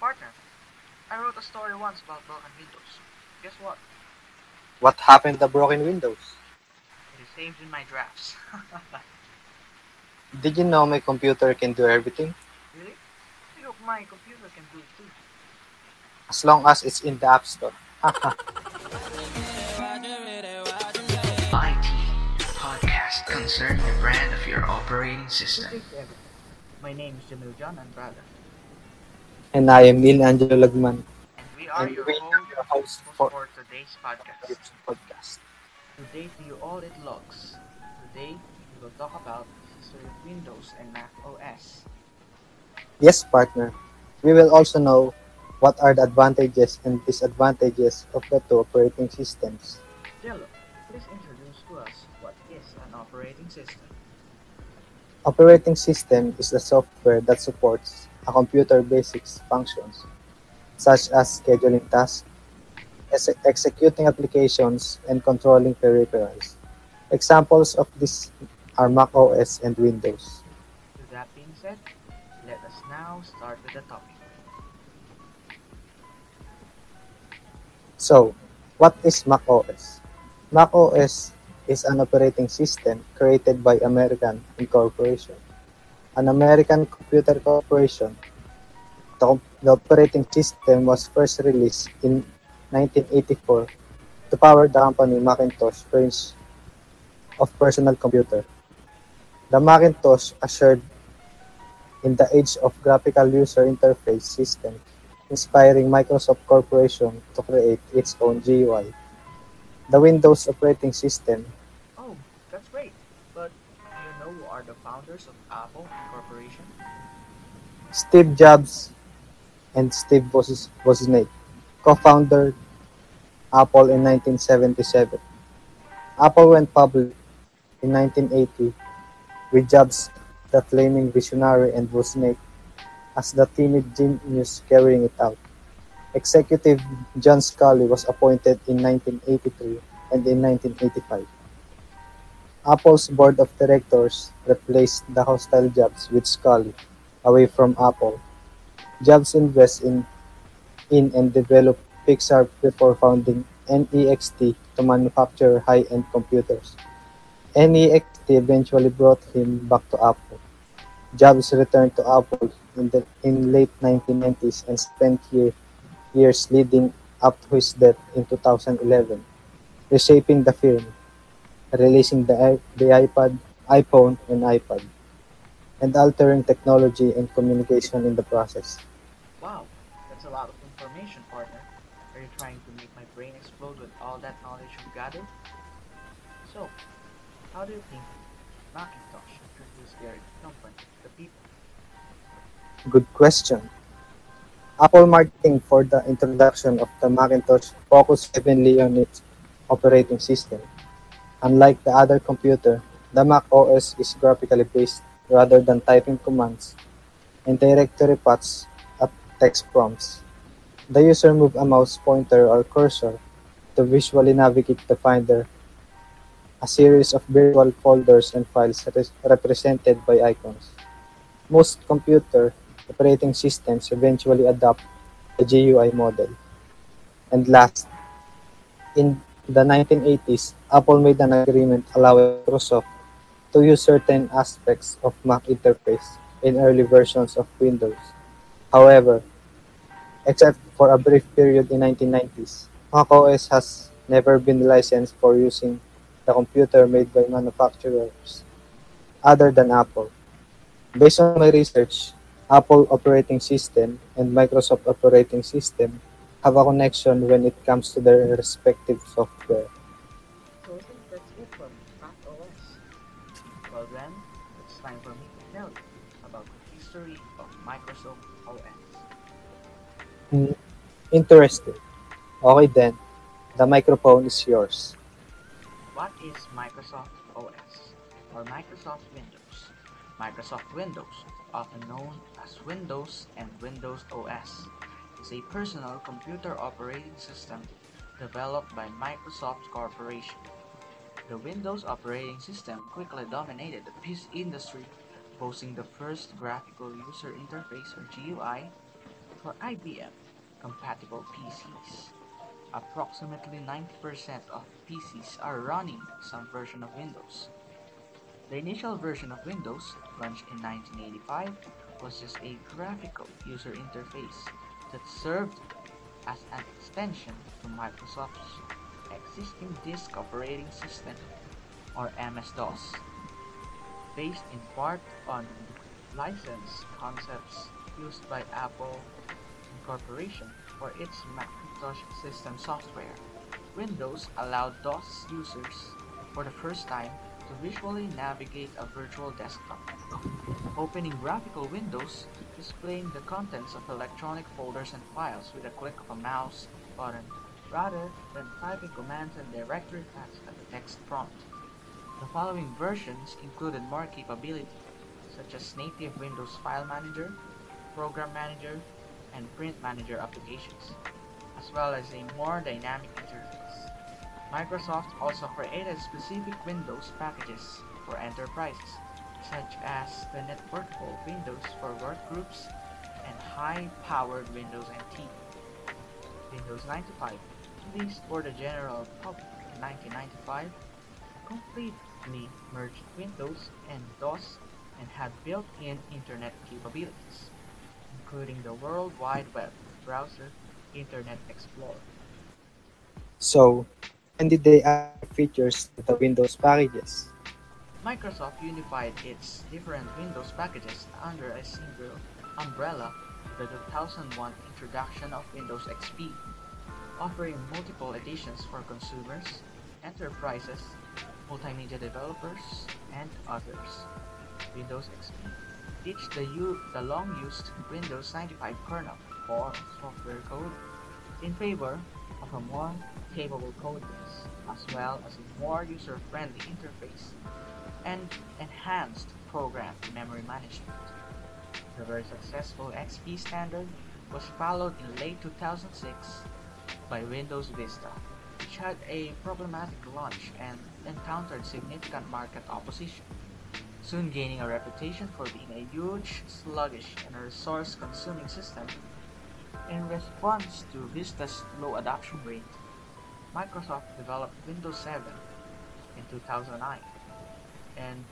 Partner, I wrote a story once about broken windows. Guess what? What happened to broken windows? It is saved in my drafts. Did you know my computer can do everything? really? I hope my computer can do it too. As long as it's in the App Store. Eye-T podcast concern the brand of your operating system. Good day to everyone. My name is Jamil John Andrada, And I am Neil Angelo Lagman. and we are And your we your host for, for today's podcast. podcast. Today to you all it logs. Today we will talk about history of Windows and Mac OS. Yes, partner. We will also know what are the advantages and disadvantages of the two operating systems. Jello, please introduce to us what is an operating system. Operating system is the software that supports a computer basics functions, such as scheduling tasks, ex- executing applications, and controlling peripherals. Examples of this are Mac OS and Windows. With that being said, let us now start with the topic. So, what is Mac OS? Mac OS is an operating system created by American Incorporation, an American computer corporation. The, operating system was first released in 1984 to power the company Macintosh range of personal computer. The Macintosh ushered in the age of graphical user interface systems inspiring Microsoft Corporation to create its own GUI. The Windows operating system, founders of Apple Corporation? Steve Jobs and Steve Woz- Wozniak co-founded Apple in 1977. Apple went public in 1980 with Jobs the flaming visionary and Wozniak as the timid genius carrying it out. Executive John Sculley was appointed in 1983 and in 1985. Apple's board of directors replaced the hostile Jobs with Sculley away from Apple. Jobs invested in, in and developed Pixar before founding NeXT to manufacture high-end computers. NeXT eventually brought him back to Apple. Jobs returned to Apple in the in late 1990s and spent year, years leading up to his death in 2011, reshaping the firm, releasing the, the iPad, iPhone, and iPad, and altering technology and communication in the process. Wow, that's a lot of information, partner. Are you trying to make my brain explode with all that knowledge you've gathered? So, how do you think Macintosh introduced their company to the people? Good question. Apple marketing for the introduction of the Macintosh focused heavily on its operating system. Unlike the other computer, the Mac OS is graphically based rather than typing commands and directory paths at text prompts. The user moves a mouse pointer or cursor to visually navigate the Finder, a series of virtual folders and files re- represented by icons. Most computer operating systems eventually adopt the GUI model. And last, in the 1980s, Apple made an agreement allowing Microsoft to use certain aspects of Mac interface in early versions of Windows. However, except for a brief period in 1990s, macOS has never been licensed for using the computer made by manufacturers other than Apple. Based on my research, Apple operating system and Microsoft operating system have a connection when it comes to their respective software. So I think that's it for Mac OS. Well then, it's time for me to tell you about the history of Microsoft OS. Hmm, Interesting. Okay then, the microphone is yours. What is Microsoft OS or Microsoft Windows? Microsoft Windows, often known as Windows and Windows OS, is a personal computer operating system developed by Microsoft Corporation. The Windows operating system quickly dominated the PC industry, boasting the first graphical user interface or GUI, for IBM compatible PCs. Approximately 90% of PCs are running some version of Windows. The initial version of Windows, launched in 1985, was just a graphical user interface that served as an extension to Microsoft's existing disk operating system, or MS-DOS, based in part on license concepts used by Apple Incorporation for its Macintosh system software. Windows allowed DOS users for the first time to visually navigate a virtual desktop. Opening graphical windows, displaying the contents of electronic folders and files with a click of a mouse button rather than typing commands and directory paths at the text prompt. The following versions included more capability, such as native Windows File Manager, Program Manager, and Print Manager applications, as well as a more dynamic interface. Microsoft also created specific Windows packages for enterprises, such as the networkable Windows for workgroups and high-powered Windows NT. Windows 95, released for the general public in 1995, completely merged Windows and DOS and had built-in internet capabilities, including the World Wide Web browser Internet Explorer. So, when did they add features to the Windows packages? Microsoft unified its different Windows packages under a single umbrella with the 2001 introduction of Windows XP, offering multiple editions for consumers, enterprises, multimedia developers, and others. Windows XP ditched the, the long-used Windows 95 kernel or software code in favor of a more capable code base, as well as a more user-friendly interface and enhanced program memory management. The very successful XP standard was followed in late 2006 by Windows Vista, which had a problematic launch and encountered significant market opposition, soon gaining a reputation for being a huge, sluggish, and resource-consuming system. In response to Vista's low adoption rate, Microsoft developed Windows 7 in 2009 and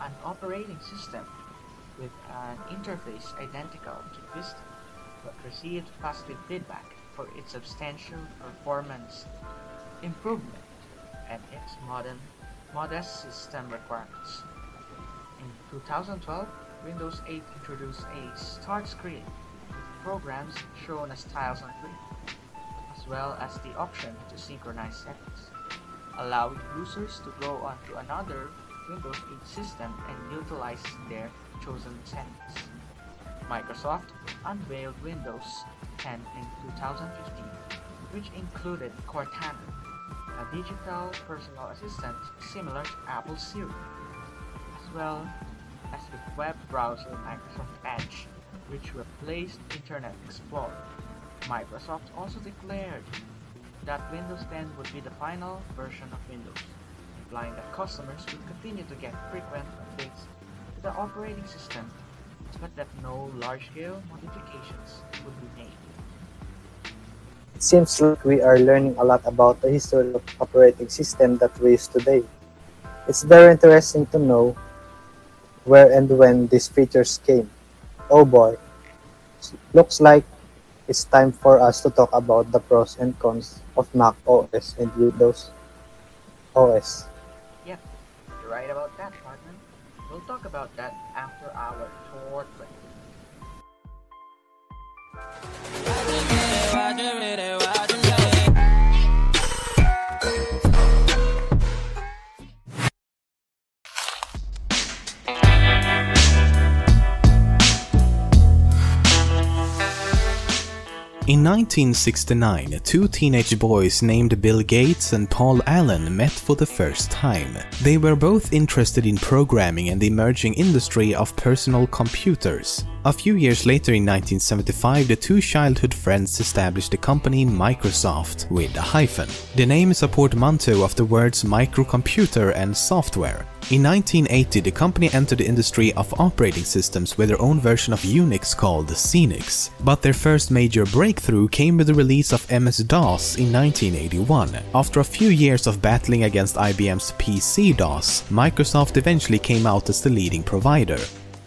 an operating system with an interface identical to Vista but received positive feedback for its substantial performance improvement and its modern modest system requirements. In 2012, Windows 8 introduced a start screen with programs shown as tiles on screen, as well as the option to synchronize settings, allowing users to go on to another Windows 8 system and utilize their chosen settings. Microsoft unveiled Windows 10 in 2015, which included Cortana, a digital personal assistant similar to Apple Siri, as well as the web browser Microsoft Edge, which replaced Internet Explorer. Microsoft also declared that Windows 10 would be the final version of Windows, implying that customers would continue to get frequent updates to the operating system, but that no large-scale modifications would be made. It seems like we are learning a lot about the history of operating system that we use today. It's very interesting to know where and when these features came. Oh boy, looks like it's time for us to talk about the pros and cons of Mac OS and Windows OS. Right about that, partner. We'll talk about that after our tour break. In 1969, two teenage boys named Bill Gates and Paul Allen met for the first time. They were both interested in programming and the emerging industry of personal computers. A few years later in 1975, the two childhood friends established the company Microsoft with a hyphen. The name is a portmanteau of the words microcomputer and software. In 1980, the company entered the industry of operating systems with their own version of Unix called Xenix, but their first major breakthrough came with the release of MS-DOS in 1981. After a few years of battling against IBM's PC-DOS, Microsoft eventually came out as the leading provider.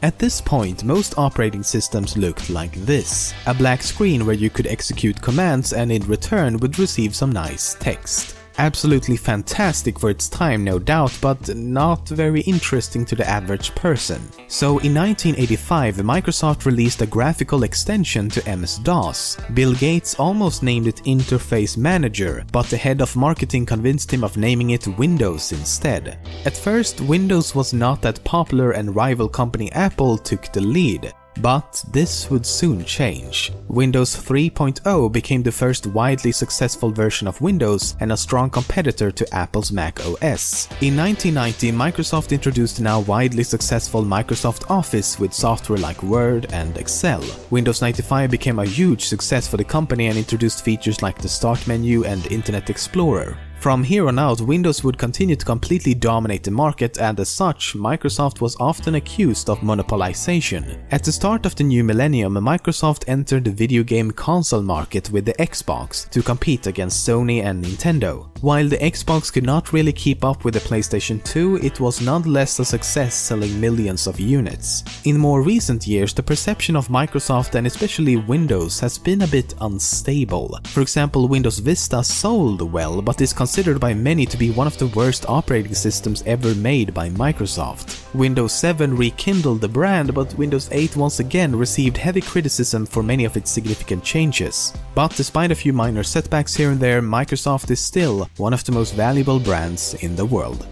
At this point, most operating systems looked like this. A black screen where you could execute commands and in return would receive some nice text. Absolutely fantastic for its time, no doubt, but not very interesting to the average person. So in 1985, Microsoft released a graphical extension to MS-DOS. Bill Gates almost named it Interface Manager, but the head of marketing convinced him of naming it Windows instead. At first, Windows was not that popular and rival company Apple took the lead. But this would soon change. Windows 3.0 became the first widely successful version of Windows and a strong competitor to Apple's Mac OS. In 1990, Microsoft introduced now widely successful Microsoft Office with software like Word and Excel. Windows 95 became a huge success for the company and introduced features like the Start menu and Internet Explorer. From here on out, Windows would continue to completely dominate the market and as such, Microsoft was often accused of monopolization. At the start of the new millennium, Microsoft entered the video game console market with the Xbox to compete against Sony and Nintendo. While the Xbox could not really keep up with the PlayStation 2, it was nonetheless a success selling millions of units. In more recent years, the perception of Microsoft and especially Windows has been a bit unstable. For example, Windows Vista sold well, but is considered by many to be one of the worst operating systems ever made by Microsoft. Windows 7 rekindled the brand, but Windows 8 once again received heavy criticism for many of its significant changes. But despite a few minor setbacks here and there, Microsoft is still one of the most valuable brands in the world.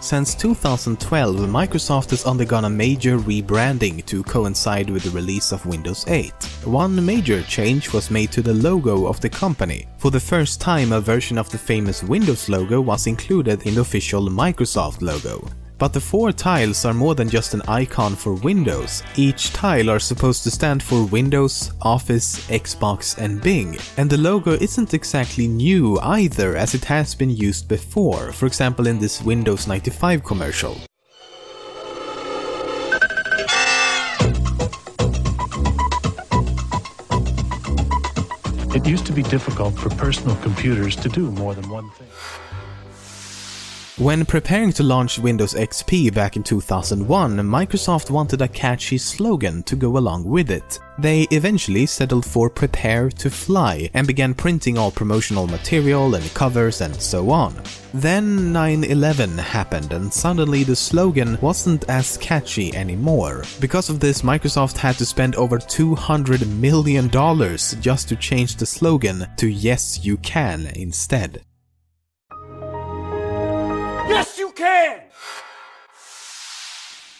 Since 2012, Microsoft has undergone a major rebranding to coincide with the release of Windows 8. One major change was made to the logo of the company. For the first time, a version of the famous Windows logo was included in the official Microsoft logo. But the four tiles are more than just an icon for Windows. Each tile are supposed to stand for Windows, Office, Xbox and Bing. And the logo isn't exactly new either as it has been used before, for example in this Windows 95 commercial. It used to be difficult for personal computers to do more than one thing. When preparing to launch Windows XP back in 2001, Microsoft wanted a catchy slogan to go along with it. They eventually settled for Prepare to Fly and began printing all promotional material and covers and so on. Then 9-11 happened and suddenly the slogan wasn't as catchy anymore. Because of this, Microsoft had to spend over $200 million just to change the slogan to Yes You Can instead. Can!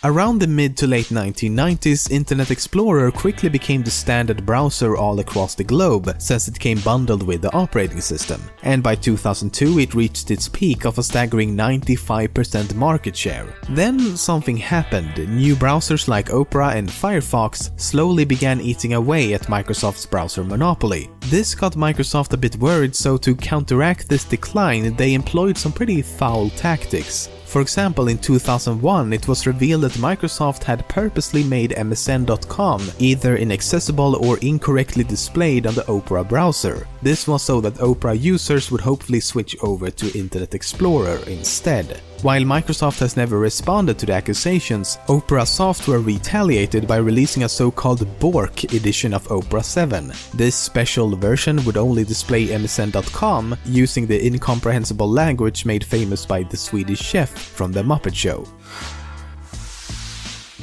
Around the mid to late 1990s, Internet Explorer quickly became the standard browser all across the globe since it came bundled with the operating system. And by 2002 it reached its peak of a staggering 95% market share. Then something happened. New browsers like Opera and Firefox slowly began eating away at Microsoft's browser monopoly. This got Microsoft a bit worried, so to counteract this decline, they employed some pretty foul tactics. For example, in 2001, it was revealed that Microsoft had purposely made MSN.com either inaccessible or incorrectly displayed on the Opera browser. This was so that Opera users would hopefully switch over to Internet Explorer instead. While Microsoft has never responded to the accusations, Opera Software retaliated by releasing a so-called Bork edition of Opera 7. This special version would only display MSN.com using the incomprehensible language made famous by the Swedish chef from The Muppet Show.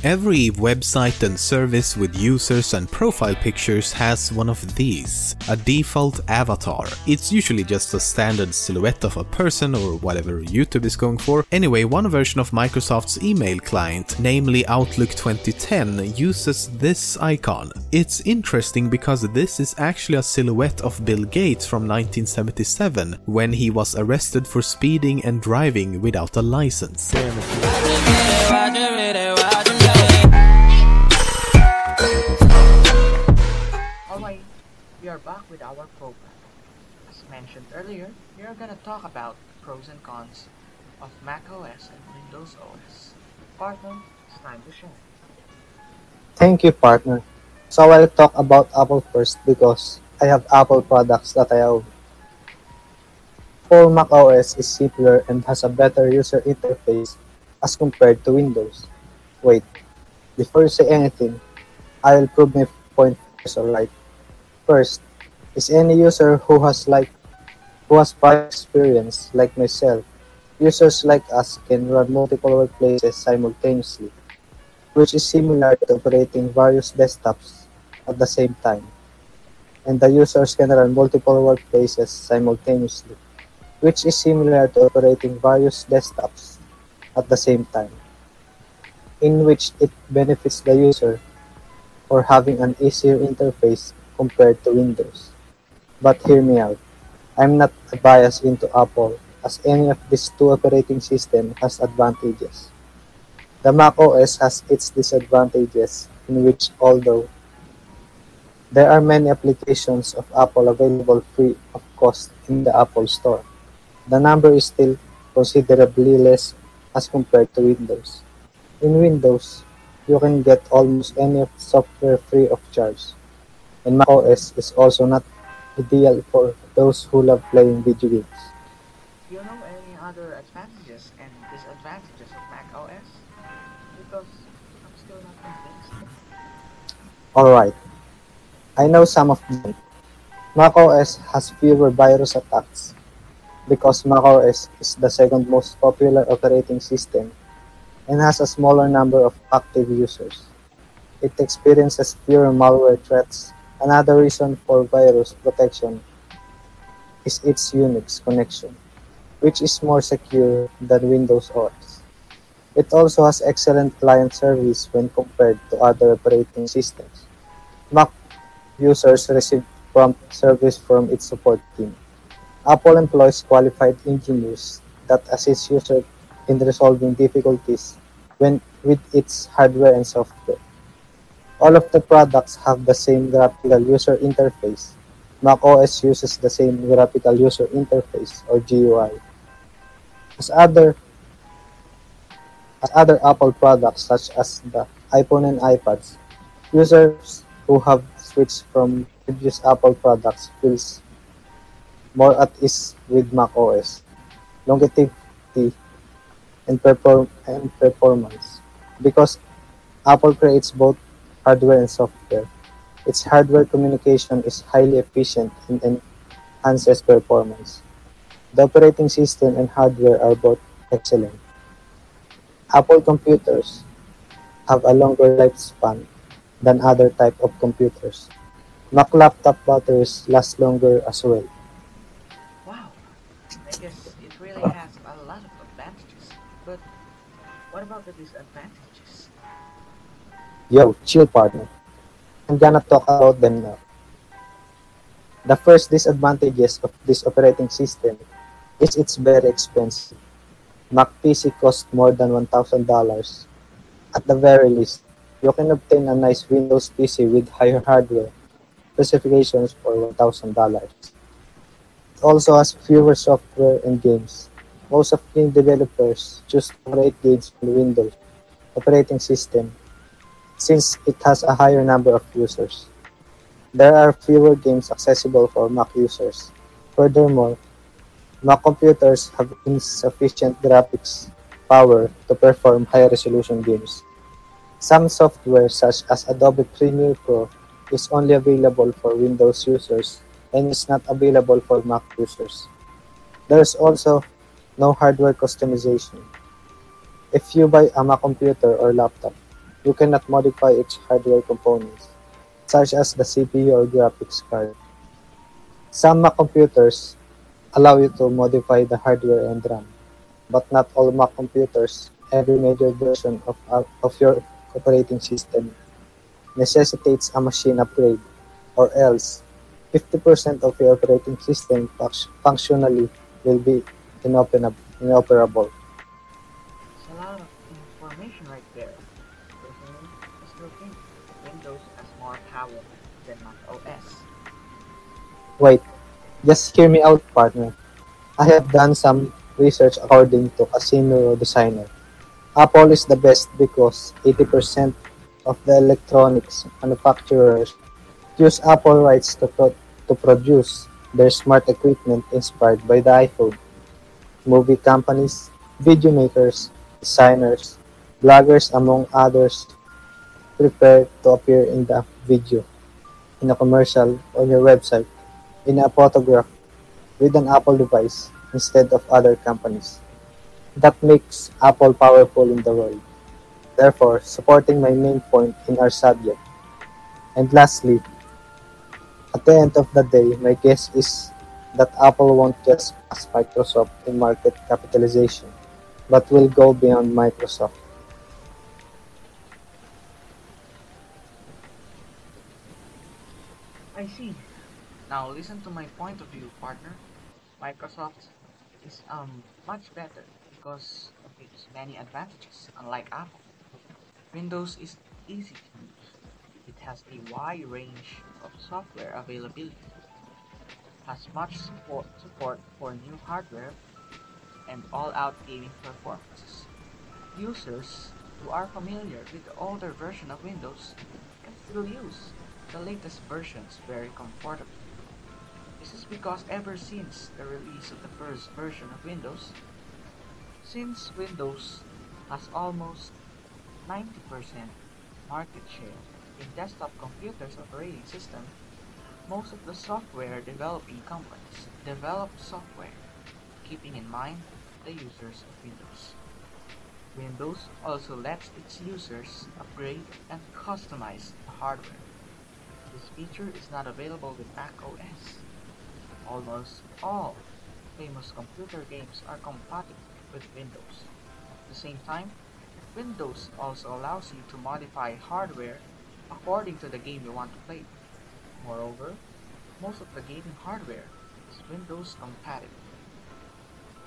Every website and service with users and profile pictures has one of these, a default avatar. It's usually just a standard silhouette of a person or whatever YouTube is going for. Anyway, one version of Microsoft's email client, namely Outlook 2010, uses this icon. It's interesting because this is actually a silhouette of Bill Gates from 1977 when he was arrested for speeding and driving without a license. We are back with our program. As mentioned earlier, we are gonna talk about pros and cons of macOS and Windows OS. Partner, it's time to share. Thank you, partner. So I'll talk about Apple first because I have Apple products that I own. For Mac OS is simpler and has a better user interface as compared to Windows. Wait, before you say anything, I'll prove my point first, alright? First, is any user who has like who has prior experience like myself, users like us can run multiple workplaces simultaneously, which is similar to operating various desktops at the same time. And the users can run multiple workplaces simultaneously, which is similar to operating various desktops at the same time, in which it benefits the user for having an easier interface compared to Windows. But hear me out. I'm not biased into Apple as any of these two operating systems has advantages. The Mac OS has its disadvantages in which although there are many applications of Apple available free of cost in the Apple Store, the number is still considerably less as compared to Windows. In Windows, you can get almost any software free of charge, and macOS is also not ideal for those who love playing video games. Do you know any other advantages and disadvantages of Mac OS? Because I'm still not convinced. Alright, I know some of them. macOS has fewer virus attacks because macOS is the second most popular operating system and has a smaller number of active users. It experiences fewer malware threats. Another reason for virus protection is its Unix connection, which is more secure than Windows OS. It also has excellent client service when compared to other operating systems. Mac users receive prompt service from its support team. Apple employs qualified engineers that assist users in resolving difficulties when with its hardware and software. All of the products have the same graphical user interface. Mac OS uses the same graphical user interface or GUI. As other as other Apple products such as the iPhone and iPads, users who have switched from previous Apple products feels more at ease with macOS. Longevity and, perform- and performance. Because Apple creates both hardware and software, its hardware communication is highly efficient and enhances performance. The operating system and hardware are both excellent. Apple computers have a longer lifespan than other type of computers. Mac laptop batteries last longer as well. Wow, I guess it really has a lot of advantages. But what about the disadvantages? Yo, chill partner. I'm gonna talk about them now. The first disadvantages of this operating system is it's very expensive. Mac PC costs more than $1,000. At the very least, you can obtain a nice Windows PC with higher hardware specifications for $1,000. It also has fewer software and games. Most of game developers choose to create games on Windows operating system since it has a higher number of users. There are fewer games accessible for Mac users. Furthermore, Mac computers have insufficient graphics power to perform high-resolution games. Some software such as Adobe Premiere Pro is only available for Windows users and is not available for Mac users. There is also no hardware customization. If you buy a Mac computer or laptop, you cannot modify its hardware components, such as the CPU or graphics card. Some Mac computers allow you to modify the hardware and RAM, but not all Mac computers, every major version of, of your operating system necessitates a machine upgrade, or else 50% of your operating system functionally will be inoperable. It's a lot of information right there. Windows has more power than Mac OS. Wait, just hear me out, partner. I have done some research according to Casino Designer. Apple is the best because 80% of the electronics manufacturers use Apple rights to, pro- to produce their smart equipment inspired by the iPhone. Movie companies, video makers, designers, bloggers, among others, prepare to appear in the video, in a commercial, on your website, in a photograph, with an Apple device instead of other companies. That makes Apple powerful in the world. Therefore, supporting my main point in our subject. And lastly, at the end of the day, my guess is that Apple won't just pass Microsoft in market capitalization, but will go beyond Microsoft. See. Now listen to my point of view, partner. Microsoft is um much better because of its many advantages, unlike Apple. Windows is easy to use. It has a wide range of software availability, has much support, support for new hardware, and all-out gaming performances. Users who are familiar with the older version of Windows can still use the latest versions very comfortably. This is because ever since the release of the first version of Windows, since Windows has almost 90% market share in desktop computers operating system, most of the software developing companies develop software keeping in mind the users of Windows. Windows also lets its users upgrade and customize the hardware. This feature is not available with Mac OS. Almost all famous computer games are compatible with Windows. At the same time, Windows also allows you to modify hardware according to the game you want to play. Moreover, most of the gaming hardware is Windows compatible.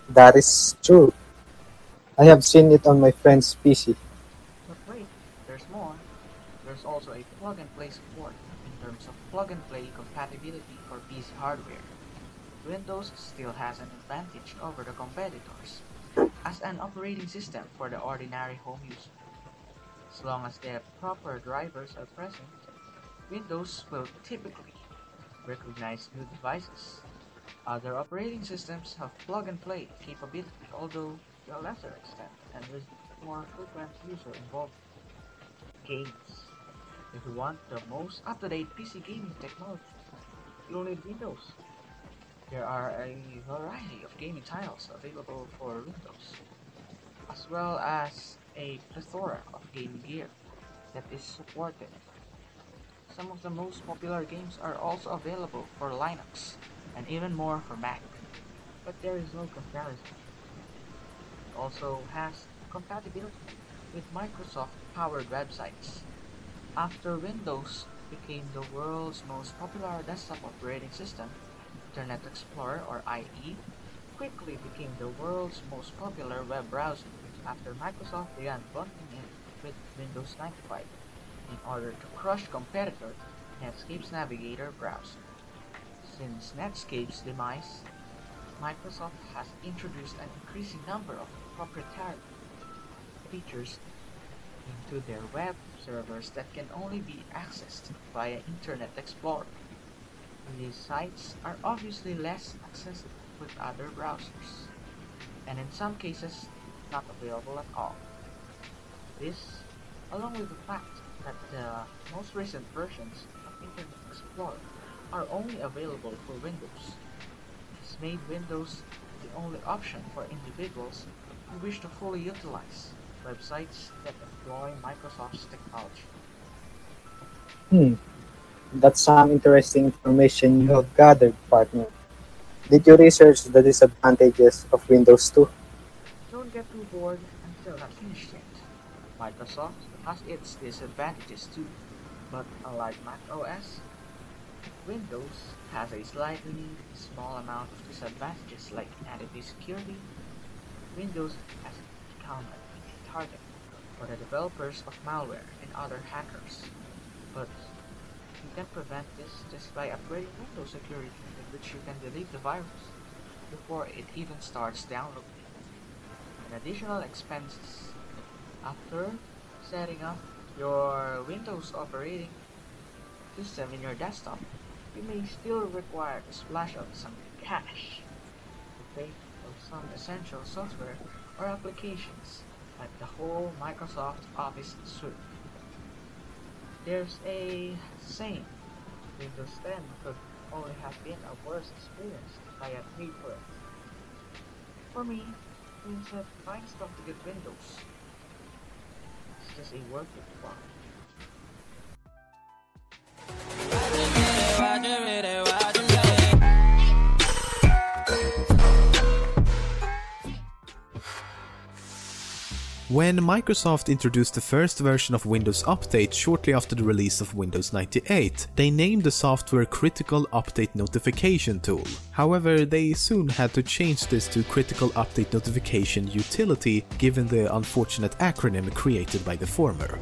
That is true. I have seen it on my friend's PC. But wait, there's more. There's also a plug-and-play support in terms of plug-and-play compatibility for PC hardware. Windows still has an advantage over the competitors as an operating system for the ordinary home user. As long as the proper drivers are present, Windows will typically recognize new devices. Other operating systems have plug-and-play capability, although to a lesser extent and with more frequent user involvement. Games. If you want the most up-to-date PC gaming technology, you'll need Windows. There are a variety of gaming titles available for Windows, as well as a plethora of gaming gear that is supported. Some of the most popular games are also available for Linux, and even more for Mac, but there is no comparison. It also has compatibility with Microsoft-powered websites. After Windows became the world's most popular desktop operating system, Internet Explorer or IE quickly became the world's most popular web browser after Microsoft began bundling it with Windows 95 in order to crush competitor Netscape's Navigator browser. Since Netscape's demise, Microsoft has introduced an increasing number of proprietary features into their web servers that can only be accessed via Internet Explorer. These sites are obviously less accessible with other browsers, and in some cases not available at all. This, along with the fact that the most recent versions of Internet Explorer are only available for Windows, has made Windows the only option for individuals who wish to fully utilize websites that employ Microsoft's technology. Hmm, that's some interesting information you have gathered, partner. Did you research the disadvantages of Windows 2? Don't get too bored still not finished yet. Microsoft has its disadvantages too, but unlike Mac OS, Windows has a slightly small amount of disadvantages like anti-security. Windows has easy target for the developers of malware and other hackers, but you can prevent this just by upgrading Windows security in which you can delete the virus before it even starts downloading. and additional expenses. After setting up your Windows operating system in your desktop, you may still require to splash out some cash to pay for some essential software or applications like the whole Microsoft Office suite. There's a saying, Windows 10 could only have been a worse experience if I had for it. Me, means that buying stuff to get Windows is just a worth it buy. When Microsoft introduced the first version of Windows Update shortly after the release of Windows 98, they named the software Critical Update Notification Tool. However, they soon had to change this to Critical Update Notification Utility given the unfortunate acronym created by the former.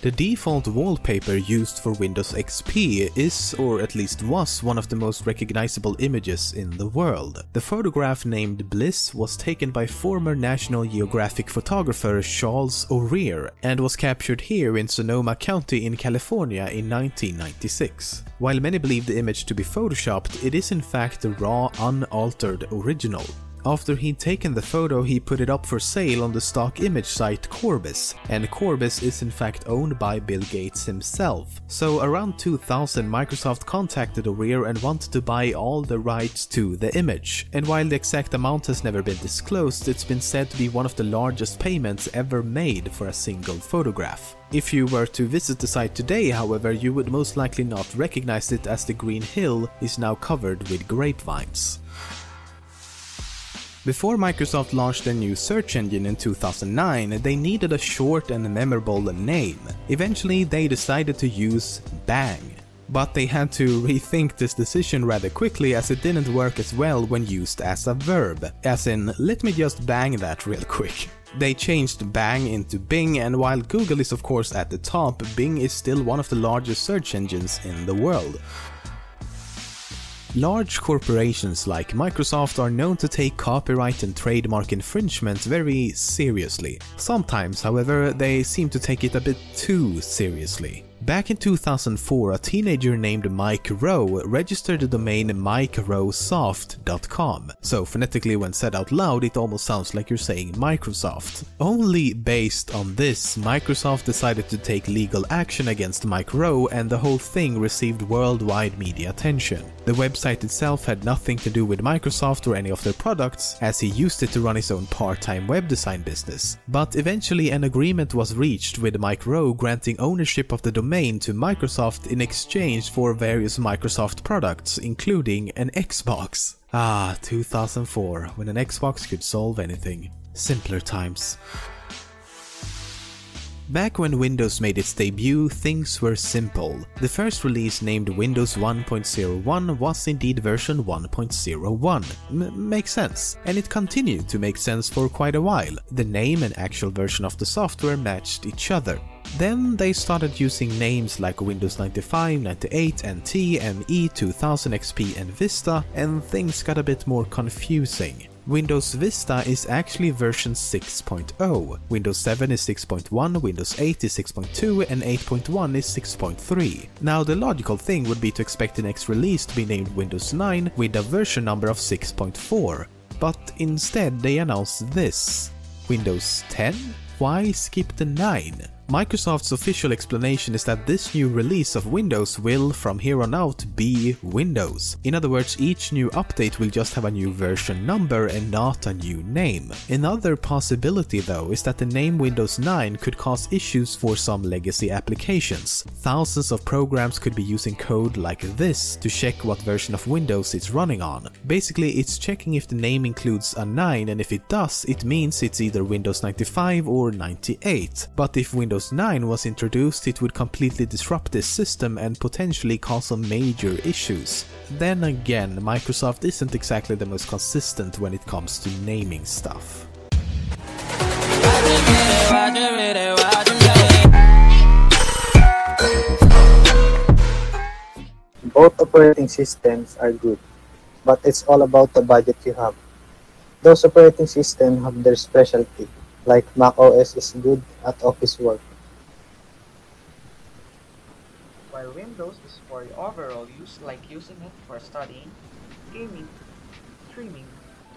The default wallpaper used for Windows XP is, or at least was, one of the most recognizable images in the world. The photograph named Bliss was taken by former National Geographic photographer Charles O'Rear and was captured here in Sonoma County in California in 1996. While many believe the image to be photoshopped, it is in fact the raw, unaltered original. After he'd taken the photo, he put it up for sale on the stock image site Corbis, and Corbis is in fact owned by Bill Gates himself. So around 2000, Microsoft contacted O'Rear and wanted to buy all the rights to the image. And while the exact amount has never been disclosed, it's been said to be one of the largest payments ever made for a single photograph. If you were to visit the site today, however, you would most likely not recognize it as the green hill is now covered with grapevines. Before Microsoft launched their new search engine in 2009, they needed a short and memorable name. Eventually, they decided to use Bang. But they had to rethink this decision rather quickly as it didn't work as well when used as a verb, as in, let me just bang that real quick. They changed Bang into Bing, and while Google is of course at the top, Bing is still one of the largest search engines in the world. Large corporations like Microsoft are known to take copyright and trademark infringement very seriously. Sometimes, however, they seem to take it a bit too seriously. Back in 2004, a teenager named Mike Rowe registered the domain mikerowesoft.com, so phonetically when said out loud it almost sounds like you're saying Microsoft. Only based on this, Microsoft decided to take legal action against Mike Rowe and the whole thing received worldwide media attention. The website itself had nothing to do with Microsoft or any of their products, as he used it to run his own part-time web design business. But eventually an agreement was reached with Mike Rowe granting ownership of the domain to Microsoft in exchange for various Microsoft products, including an Xbox. Ah, 2004, when an Xbox could solve anything. Simpler times. Back when Windows made its debut, things were simple. The first release named Windows 1.01 was indeed version 1.01. M makes sense. And it continued to make sense for quite a while. The name and actual version of the software matched each other. Then they started using names like Windows 95, 98, NT, ME, 2000 XP and Vista, and things got a bit more confusing. Windows Vista is actually version 6.0, Windows 7 is 6.1, Windows 8 is 6.2, and 8.1 is 6.3. Now the logical thing would be to expect the next release to be named Windows 9 with a version number of 6.4, but instead they announced this. Windows 10? Why skip the 9? Microsoft's official explanation is that this new release of Windows will, from here on out, be Windows. In other words, each new update will just have a new version number and not a new name. Another possibility though is that the name Windows 9 could cause issues for some legacy applications. Thousands of programs could be using code like this to check what version of Windows it's running on. Basically, it's checking if the name includes a 9 and if it does, it means it's either Windows 95 or 98. But if Windows Windows 9 was introduced, it would completely disrupt this system and potentially cause some major issues. Then again, Microsoft isn't exactly the most consistent when it comes to naming stuff. Both operating systems are good, but it's all about the budget you have. Those operating systems have their specialty, like Mac OS is good at office work. While Windows is for overall use like using it for studying, gaming, streaming,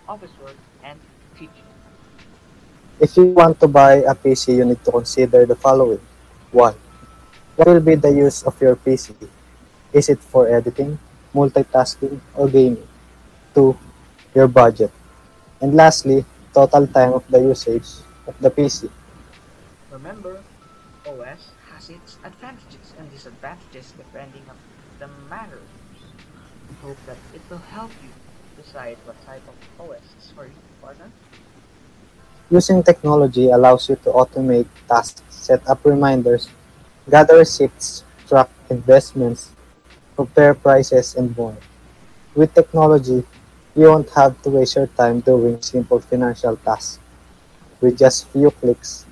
office work, and teaching. If you want to buy a PC, you need to consider the following. 1. What will be the use of your PC? Is it for editing, multitasking, or gaming? 2. Your budget. And lastly, total time of the usage of the PC. Remember, OS advantages and disadvantages depending on the matter. We hope that it will help you decide what type of OS is for you, partner. Using technology allows you to automate tasks, set up reminders, gather receipts, track investments, compare prices, and more. With technology, you won't have to waste your time doing simple financial tasks. With just few clicks,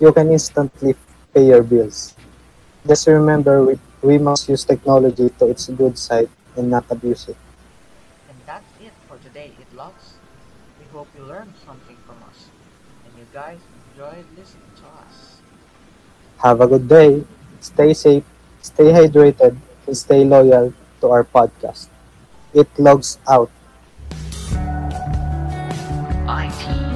you can instantly pay your bills. Just remember, we, we must use technology to its good side and not abuse it. And that's it for today, It Loves. We hope you learned something from us, and you guys enjoyed listening to us. Have a good day, stay safe, stay hydrated, and stay loyal to our podcast. Eye-T logs out. IT